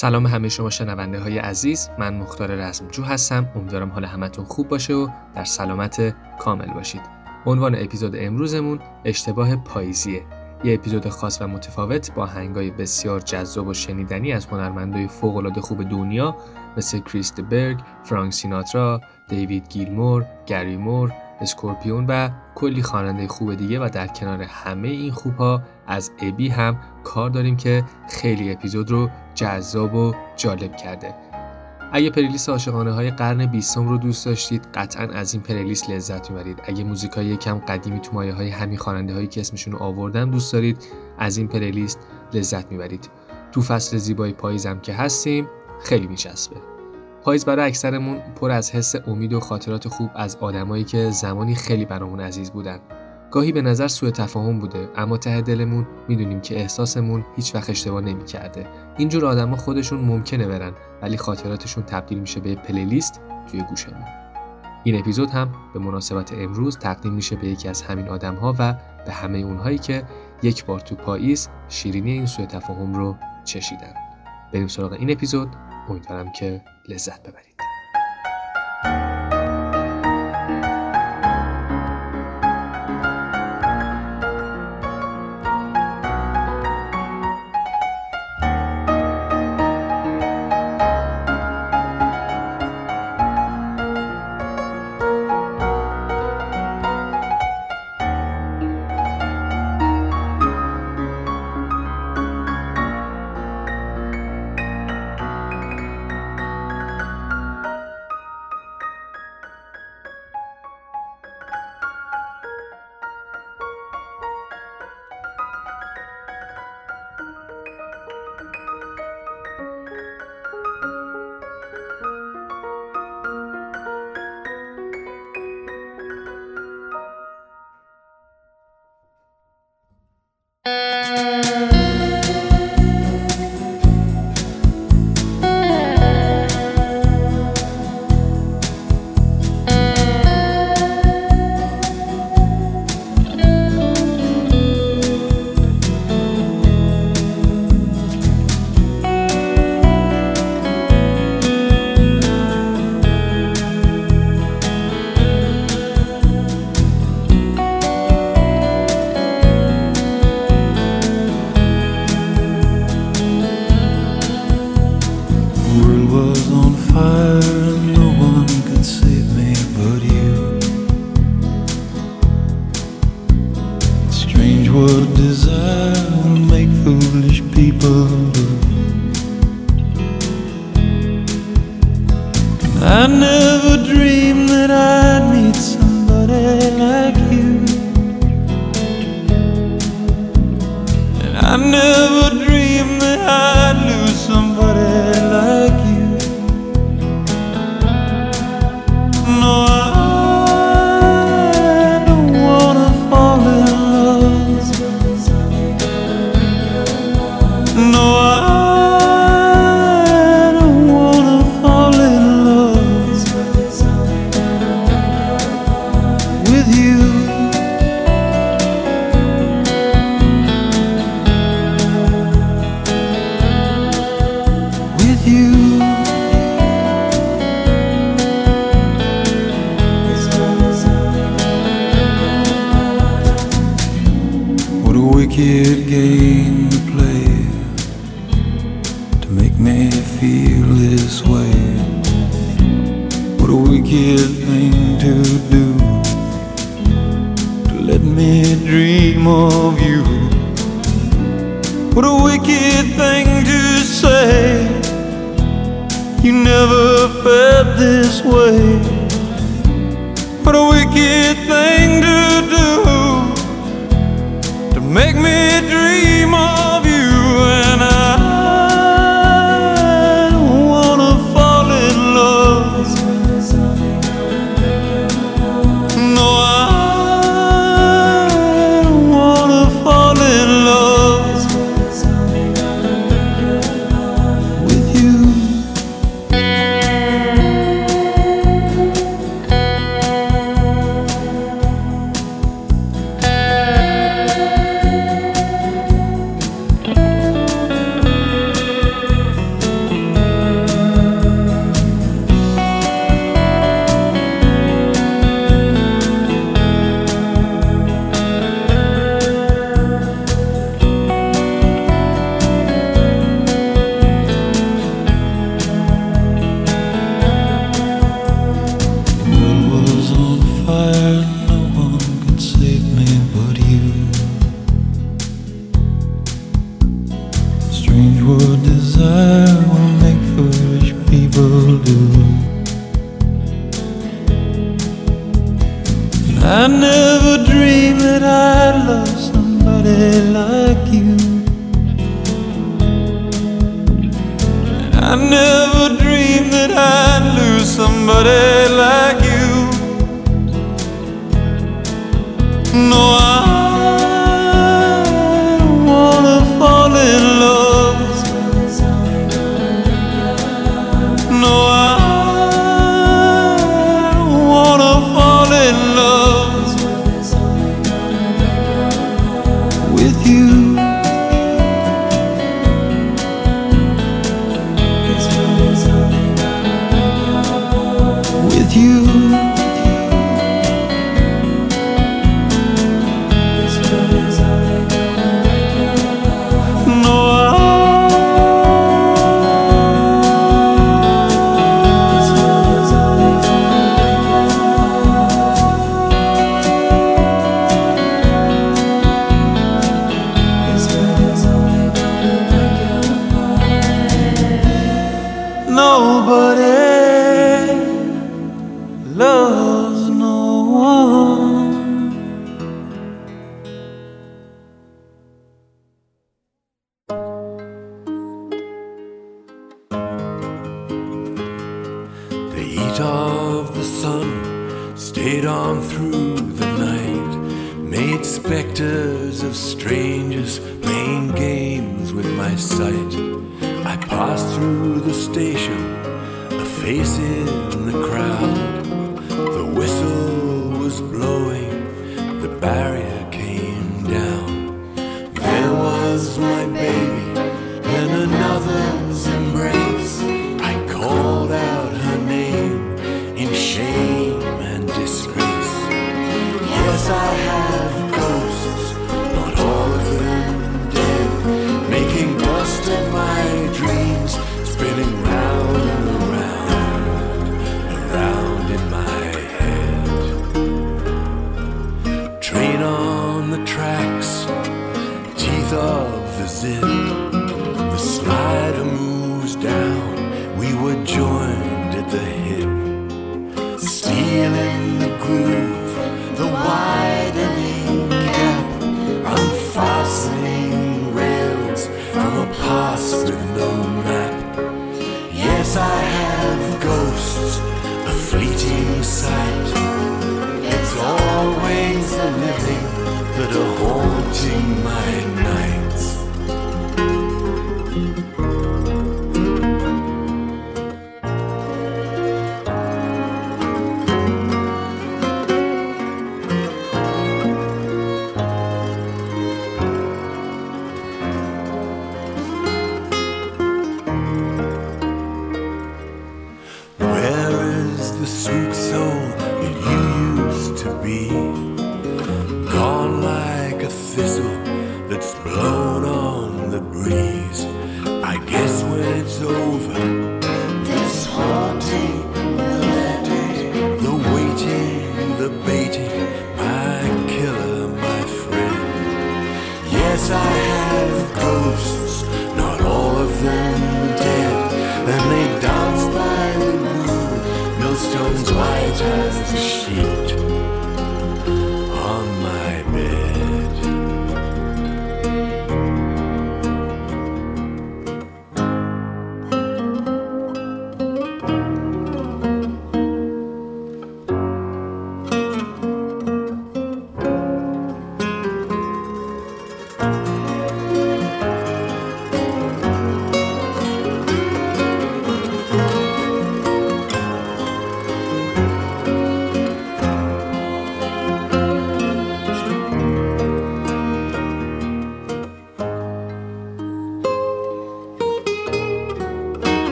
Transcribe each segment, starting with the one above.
سلام همه شما شنونده های عزیز. من مختار رزمجو هستم. امیدوارم حال همتون خوب باشه و در سلامت کامل باشید. عنوان اپیزود امروزمون اشتباه پاییزیه. یه اپیزود خاص و متفاوت با هنگای بسیار جذاب و شنیدنی از هنرمندای فوق‌العاده خوب دنیا مثل کریست برگ، فرانک سیناترا، دیوید گیلمور، گری مور، اسکورپیون و کلی خواننده خوب دیگه و در کنار همه این خوبها از ابی هم کار داریم که خیلی اپیزود رو جذاب و جالب کرده. اگه پلیلیست عاشقانه های قرن بیستم رو دوست داشتید قطعا از این پلیلیست لذت می‌برید. اگه موزیک های کم قدیمی تو مایه های همین خواننده هایی که اسمشون رو آوردم دوست دارید از این پلیلیست لذت می‌برید. تو فصل زیبای پاییزم که هستیم خیلی میچسبه. پاییز برای اکثرمون پر از حس امید و خاطرات خوب از آدمایی که زمانی خیلی برامون عزیز بودن. گاهی به نظر سوء تفاهم بوده اما ته دلمون می‌دونیم که احساسمون هیچ وقت اشتباه نمی‌کرده. اینجور آدما خودشون ممکنه برن ولی خاطراتشون تبدیل میشه به پلیلیست توی گوشمون. این اپیزود هم به مناسبت امروز تقدیم میشه به یکی از همین آدم ها و به همه اونهایی که یک بار تو پاییز شیرینی این سوء تفاهم رو چشیدن. بریم سراغ این اپیزود. امیدوارم که لذت ببرید. wicked thing to do. To let me dream of you. What a wicked thing to say. You never felt this way. What a wicked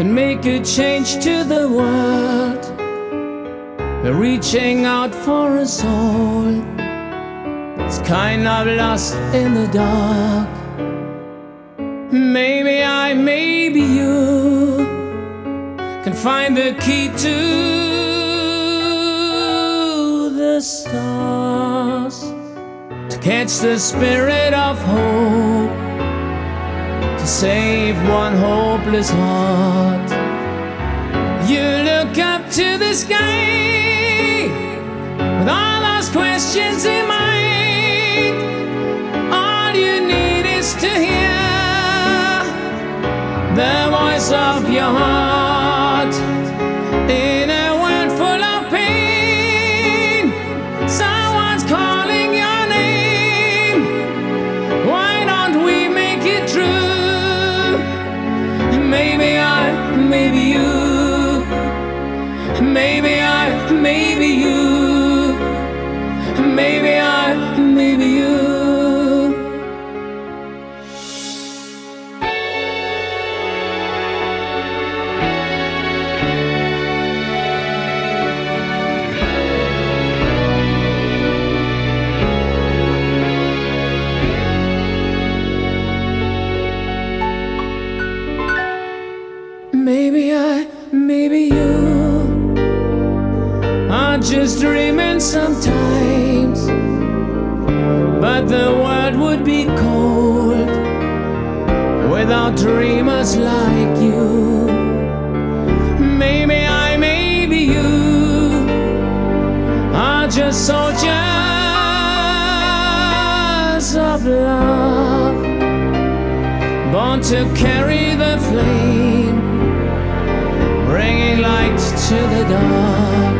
can make a change to the world. We're reaching out for a soul. It's kind of lost in the dark. Maybe I, maybe you can find the key to the stars to catch the spirit of hope save one hopeless heart. You look up to the sky with all those questions in mind. All you need is to hear the voice of your heart. the world would be cold without dreamers like you. Maybe I, maybe you are just soldiers of love, born to carry the flame, bringing light to the dark.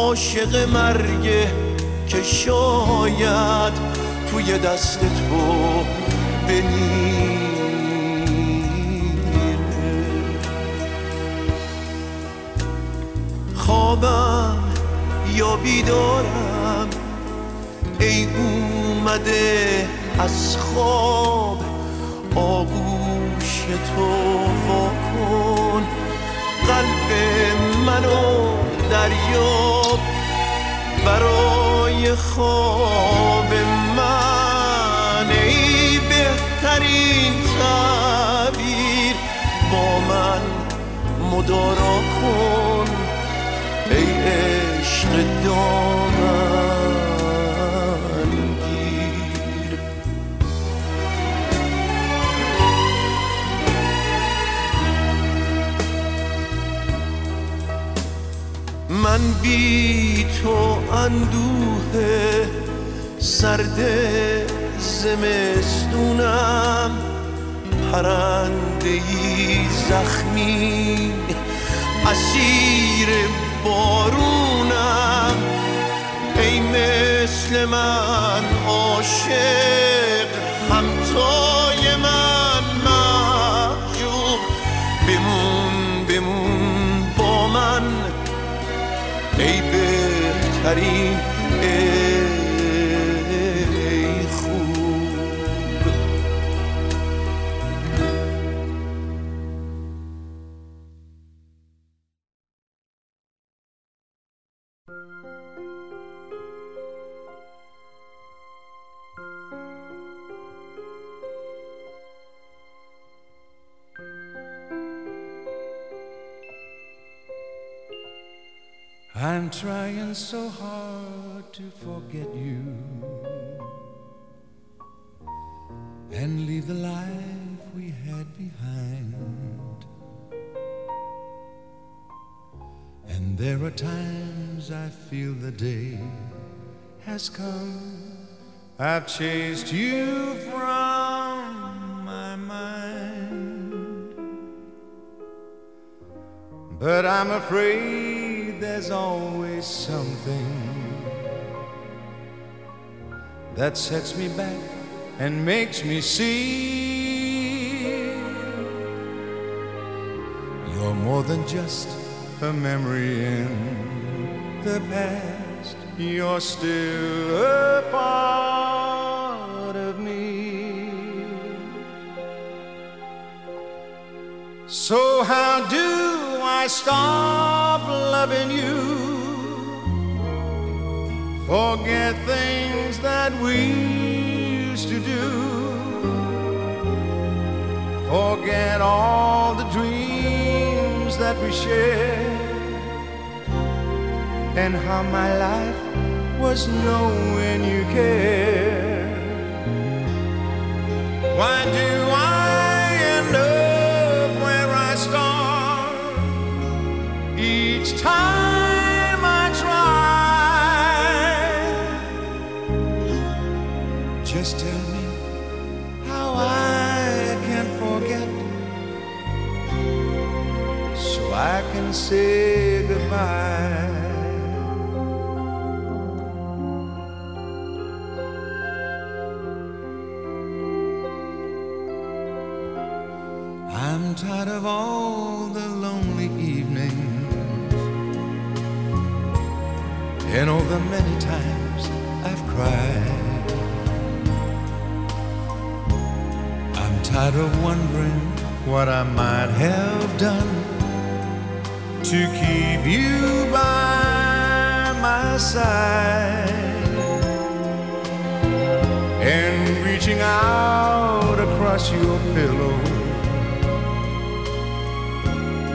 عاشق مرگه که شاید توی دست تو بمیره خوابم یا بیدارم ای اومده از خواب آغوش تو واکن. قلب منو دریاب برای خواب من. ای بهترین تعبیر با من مدارا کن ای عشق دامن. من بی تو اندوه سرد زمستونم پرنده زخمی اسیر بارونم. ای مثل من عاشق همتای Hari trying so hard to forget you and leave the life we had behind. And there are times I feel the day has come. I've chased you from my mind. But I'm afraid there's always something that sets me back and makes me see you're more than just a memory in the past. You're still a part of me. So, how do stop loving you? Forget things that we used to do. Forget all the dreams that we shared. And how my life was knowing you cared. Why do I each time I try? Just tell me how I can forget so I can say tired of wondering what I might have done to keep you by my side and reaching out across your pillow.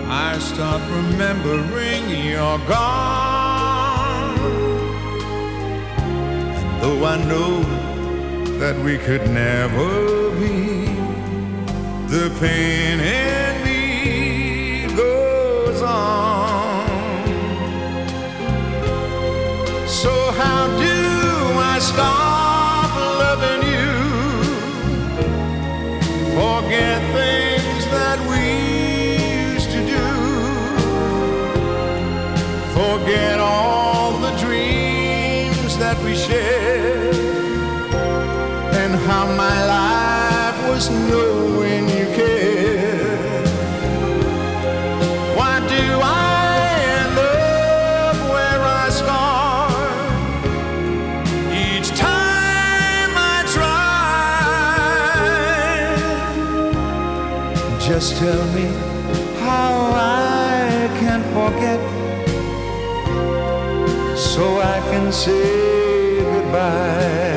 I start remembering you're gone. And though I know that we could never be, the pain tell me how I can forget so I can say goodbye.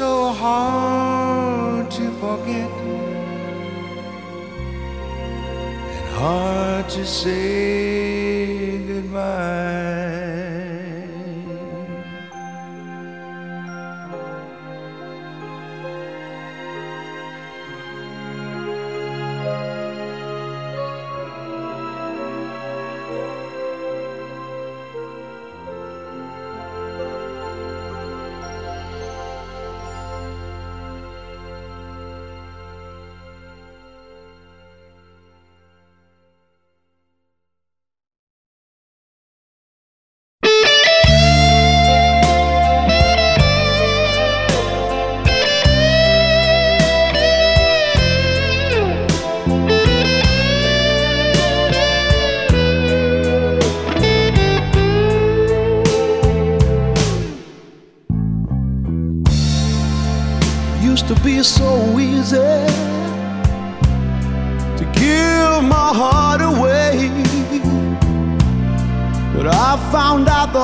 So hard to forget and hard to say goodbye.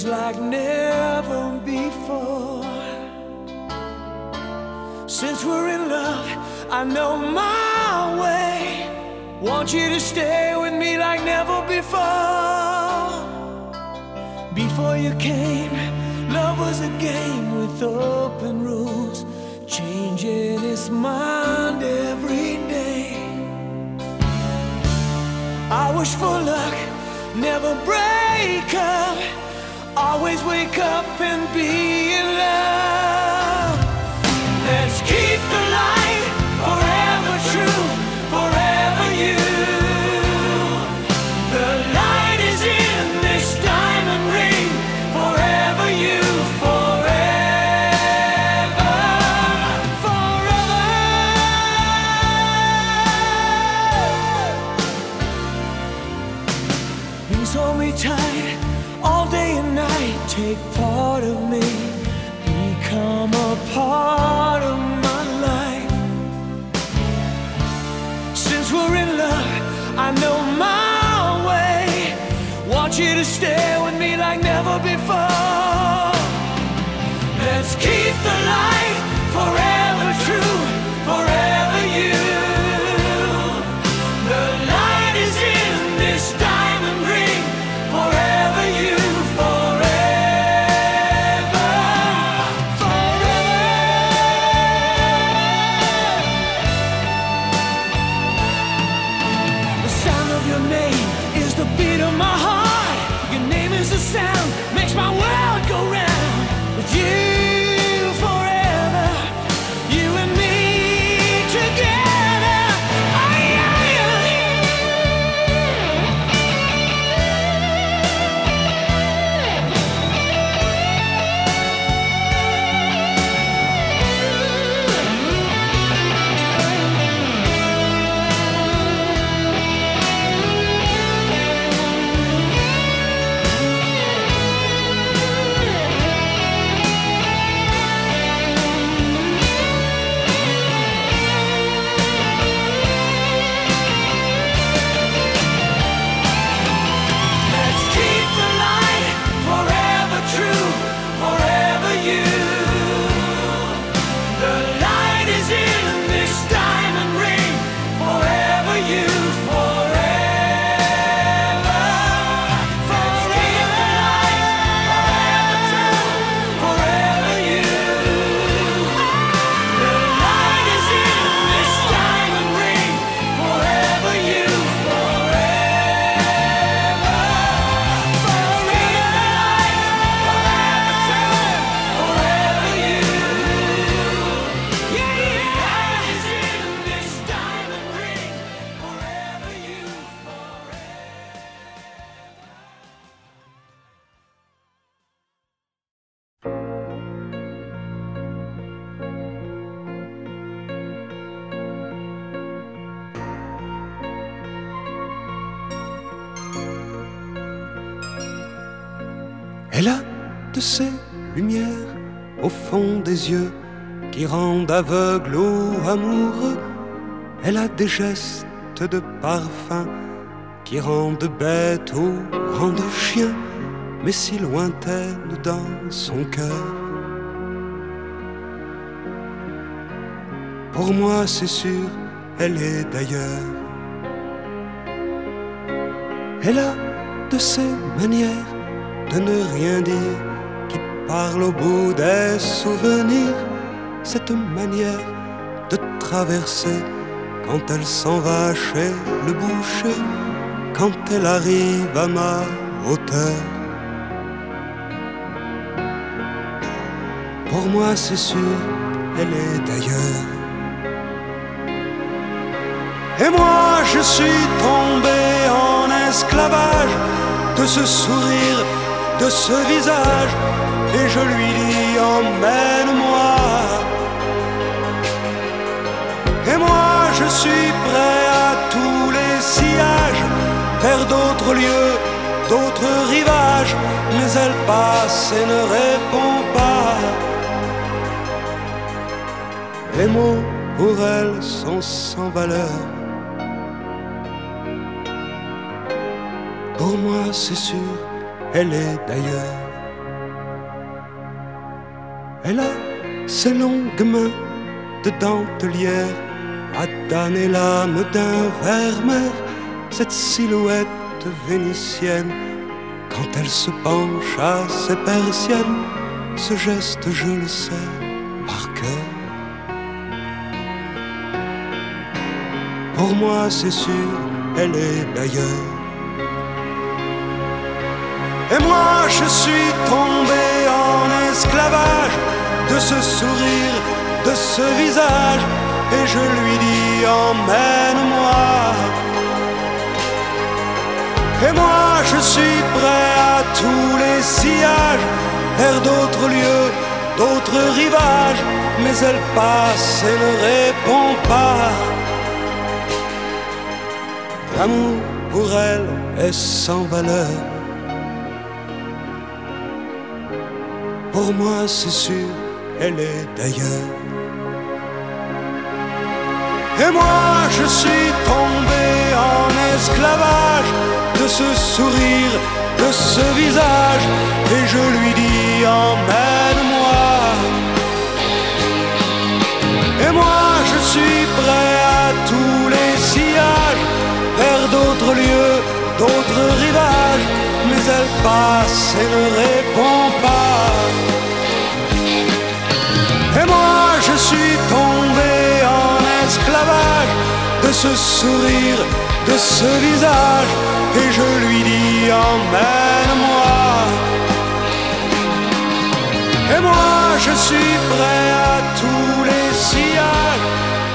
Feelings like never before. Since we're in love, I know my way. Want you to stay with me like never before. Before you came, love was a game with open rules. Change this mind every day. I wish for luck, never break up. Always wake up and be in love. Aveugle amoureux. Elle a des gestes de parfum qui rendent bête ou rendent chien, mais si lointaine dans son cœur. Pour moi, c'est sûr, elle est d'ailleurs. Elle a de ces manières de ne rien dire qui parle au bout des souvenirs. Cette manière de traverser quand elle s'en va chez le boucher, quand elle arrive à ma hauteur. Pour moi, c'est sûr, elle est d'ailleurs. Et moi, je suis tombé en esclavage de ce sourire, de ce visage, et je lui dis emmène-moi. Suis prêt à tous les sillages, vers d'autres lieux, d'autres rivages, mais elle passe et ne répond pas. Les mots pour elle sont sans valeur. Pour moi, c'est sûr, elle est d'ailleurs. Elle a ses longues mains de dentelière à l'âme d'un vermeer, cette silhouette vénitienne. Quand elle se penche à ses persiennes, ce geste, je le sais par cœur. Pour moi, c'est sûr, elle est d'ailleurs. Et moi, je suis tombé en esclavage de ce sourire, de ce visage. Et je lui dis, emmène-moi. Et moi, je suis prêt à tous les sillages, vers d'autres lieux, d'autres rivages. Mais elle passe et ne répond pas. L'amour pour elle est sans valeur. Pour moi, c'est sûr, elle est d'ailleurs. Et moi, je suis tombé en esclavage de ce sourire, de ce visage. Et je lui dis, emmène-moi. Et moi, je suis prêt à tous les sillages, vers d'autres lieux, d'autres rivages. Mais elle passe et ne répond pas. Ce sourire, de ce visage. Et je lui dis, emmène-moi. Et moi, je suis prêt à tous les sillages,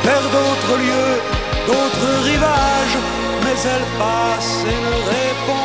vers d'autres lieux, d'autres rivages. Mais elle passe et ne répond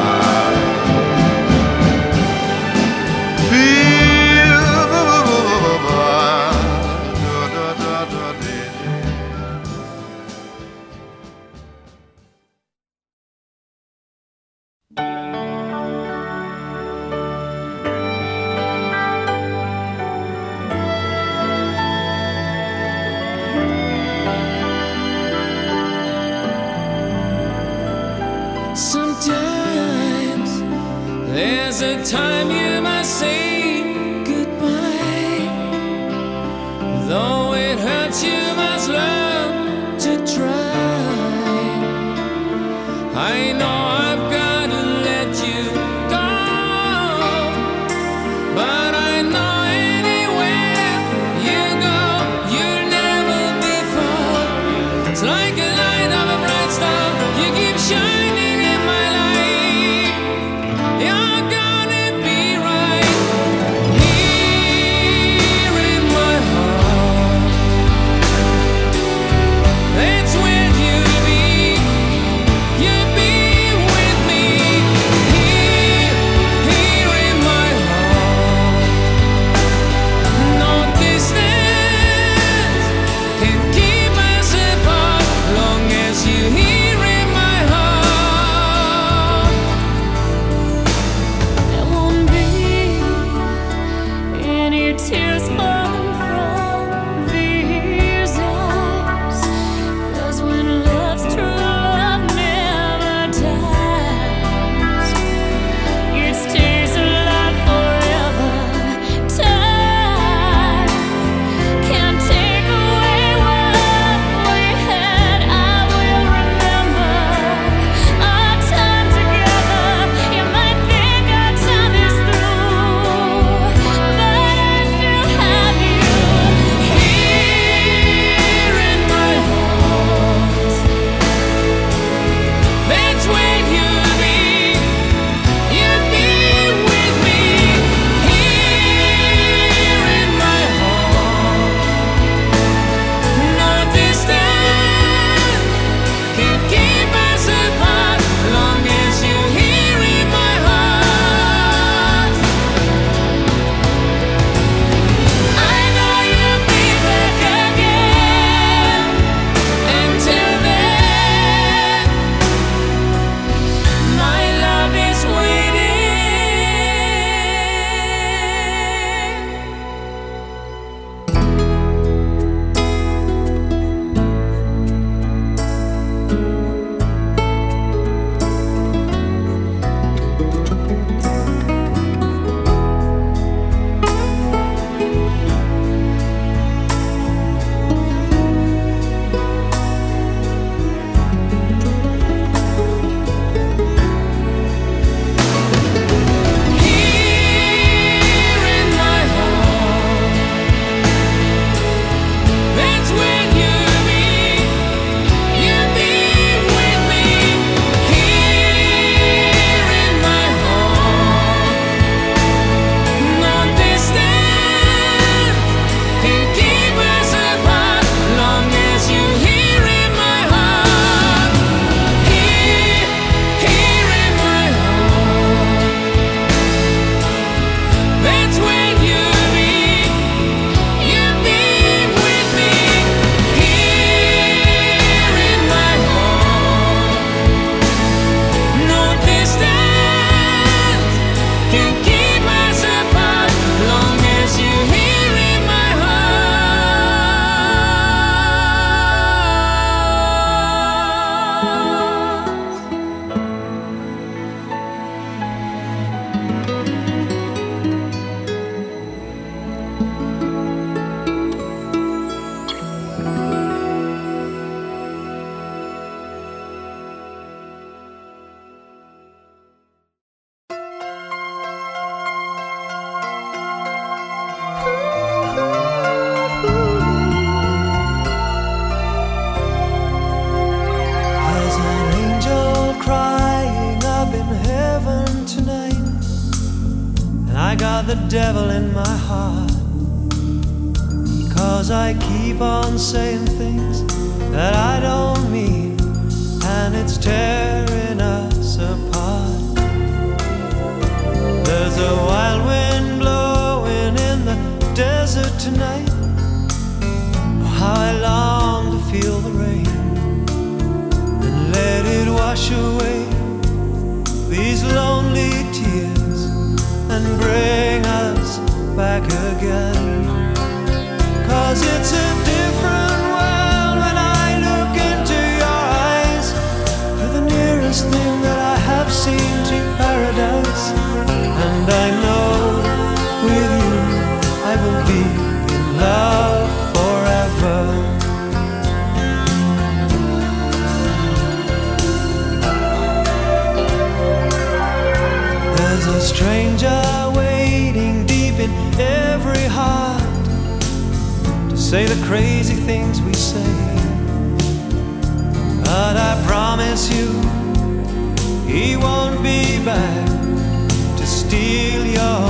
steal your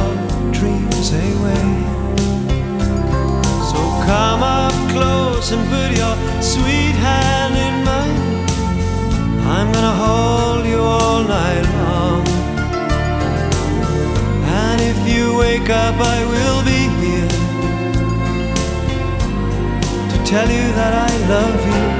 dreams away. So come up close and put your sweet hand in mine. I'm gonna hold you all night long. And if you wake up, I will be here to tell you that I love you.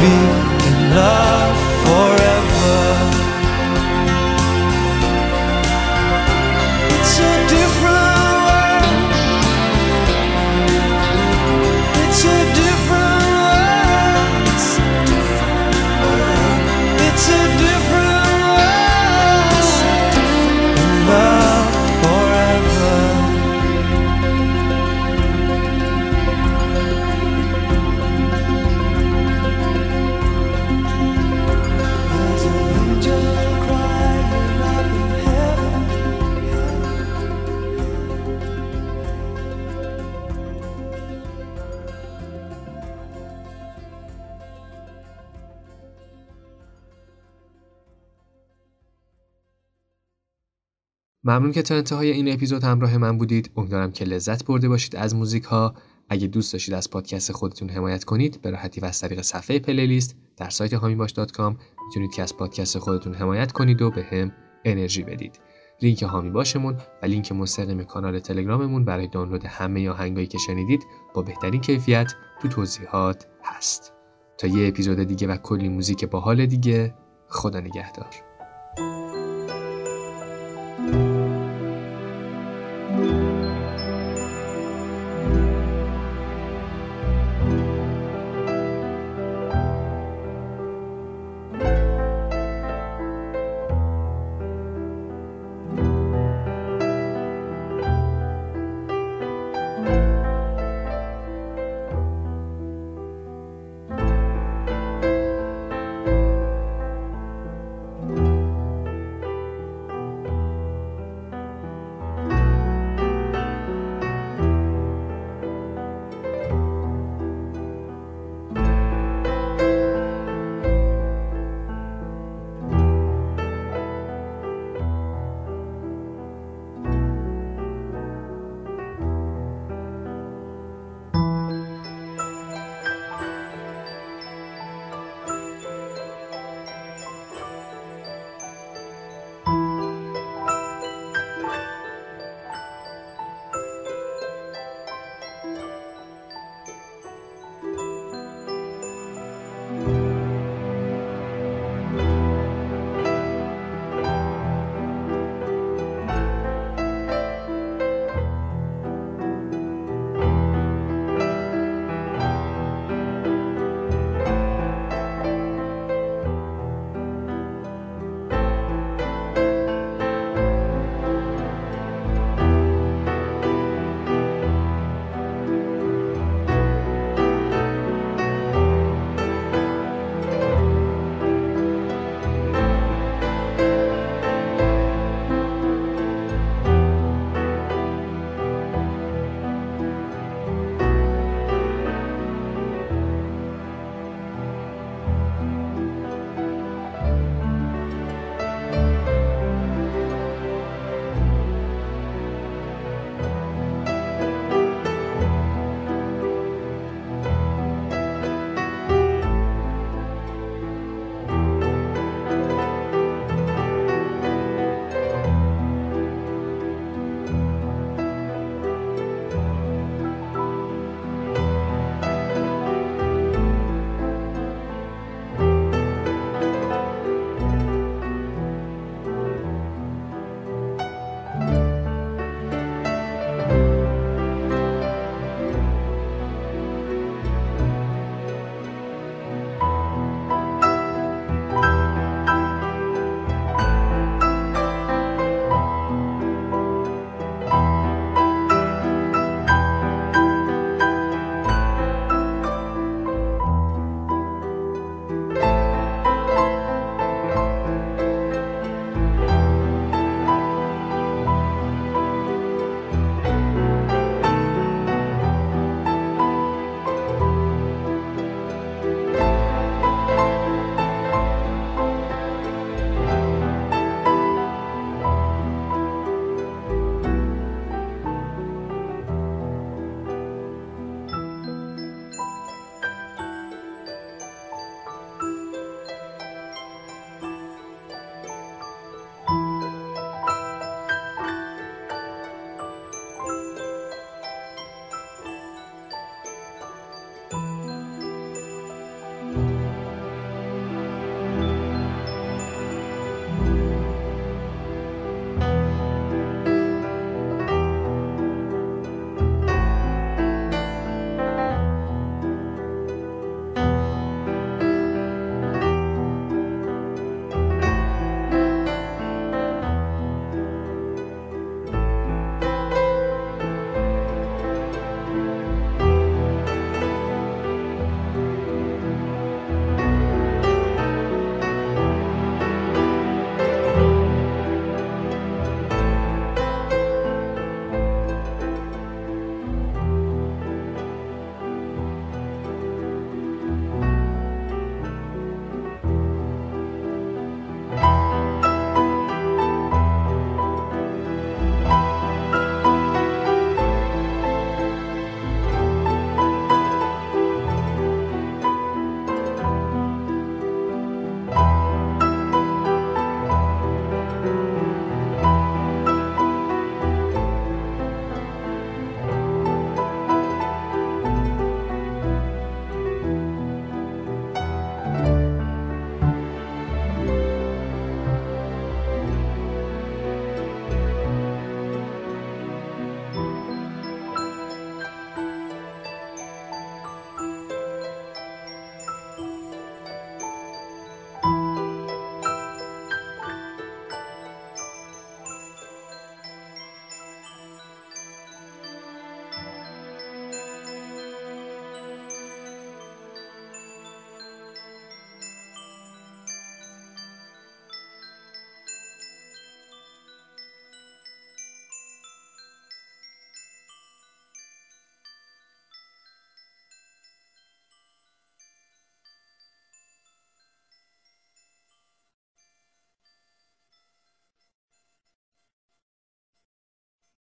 Be in love ممنون که تا انتهای این اپیزود همراه من بودید. امیدوارم که لذت برده باشید از موزیک ها اگه دوست داشتید از پادکست خودتون حمایت کنید به راحتی و از طریق صفحه پلیلیست در سایت هامیباش.com می‌تونید که از پادکست خودتون حمایت کنید و به هم انرژی بدید. لینک هامی باشمون و لینک مستقیم کانال تلگراممون برای دانلود همه آهنگایی که شنیدید با بهترین کیفیت تو توضیحات هست. تا یه اپیزود دیگه و کلی موزیک باحال دیگه خدا نگهدار.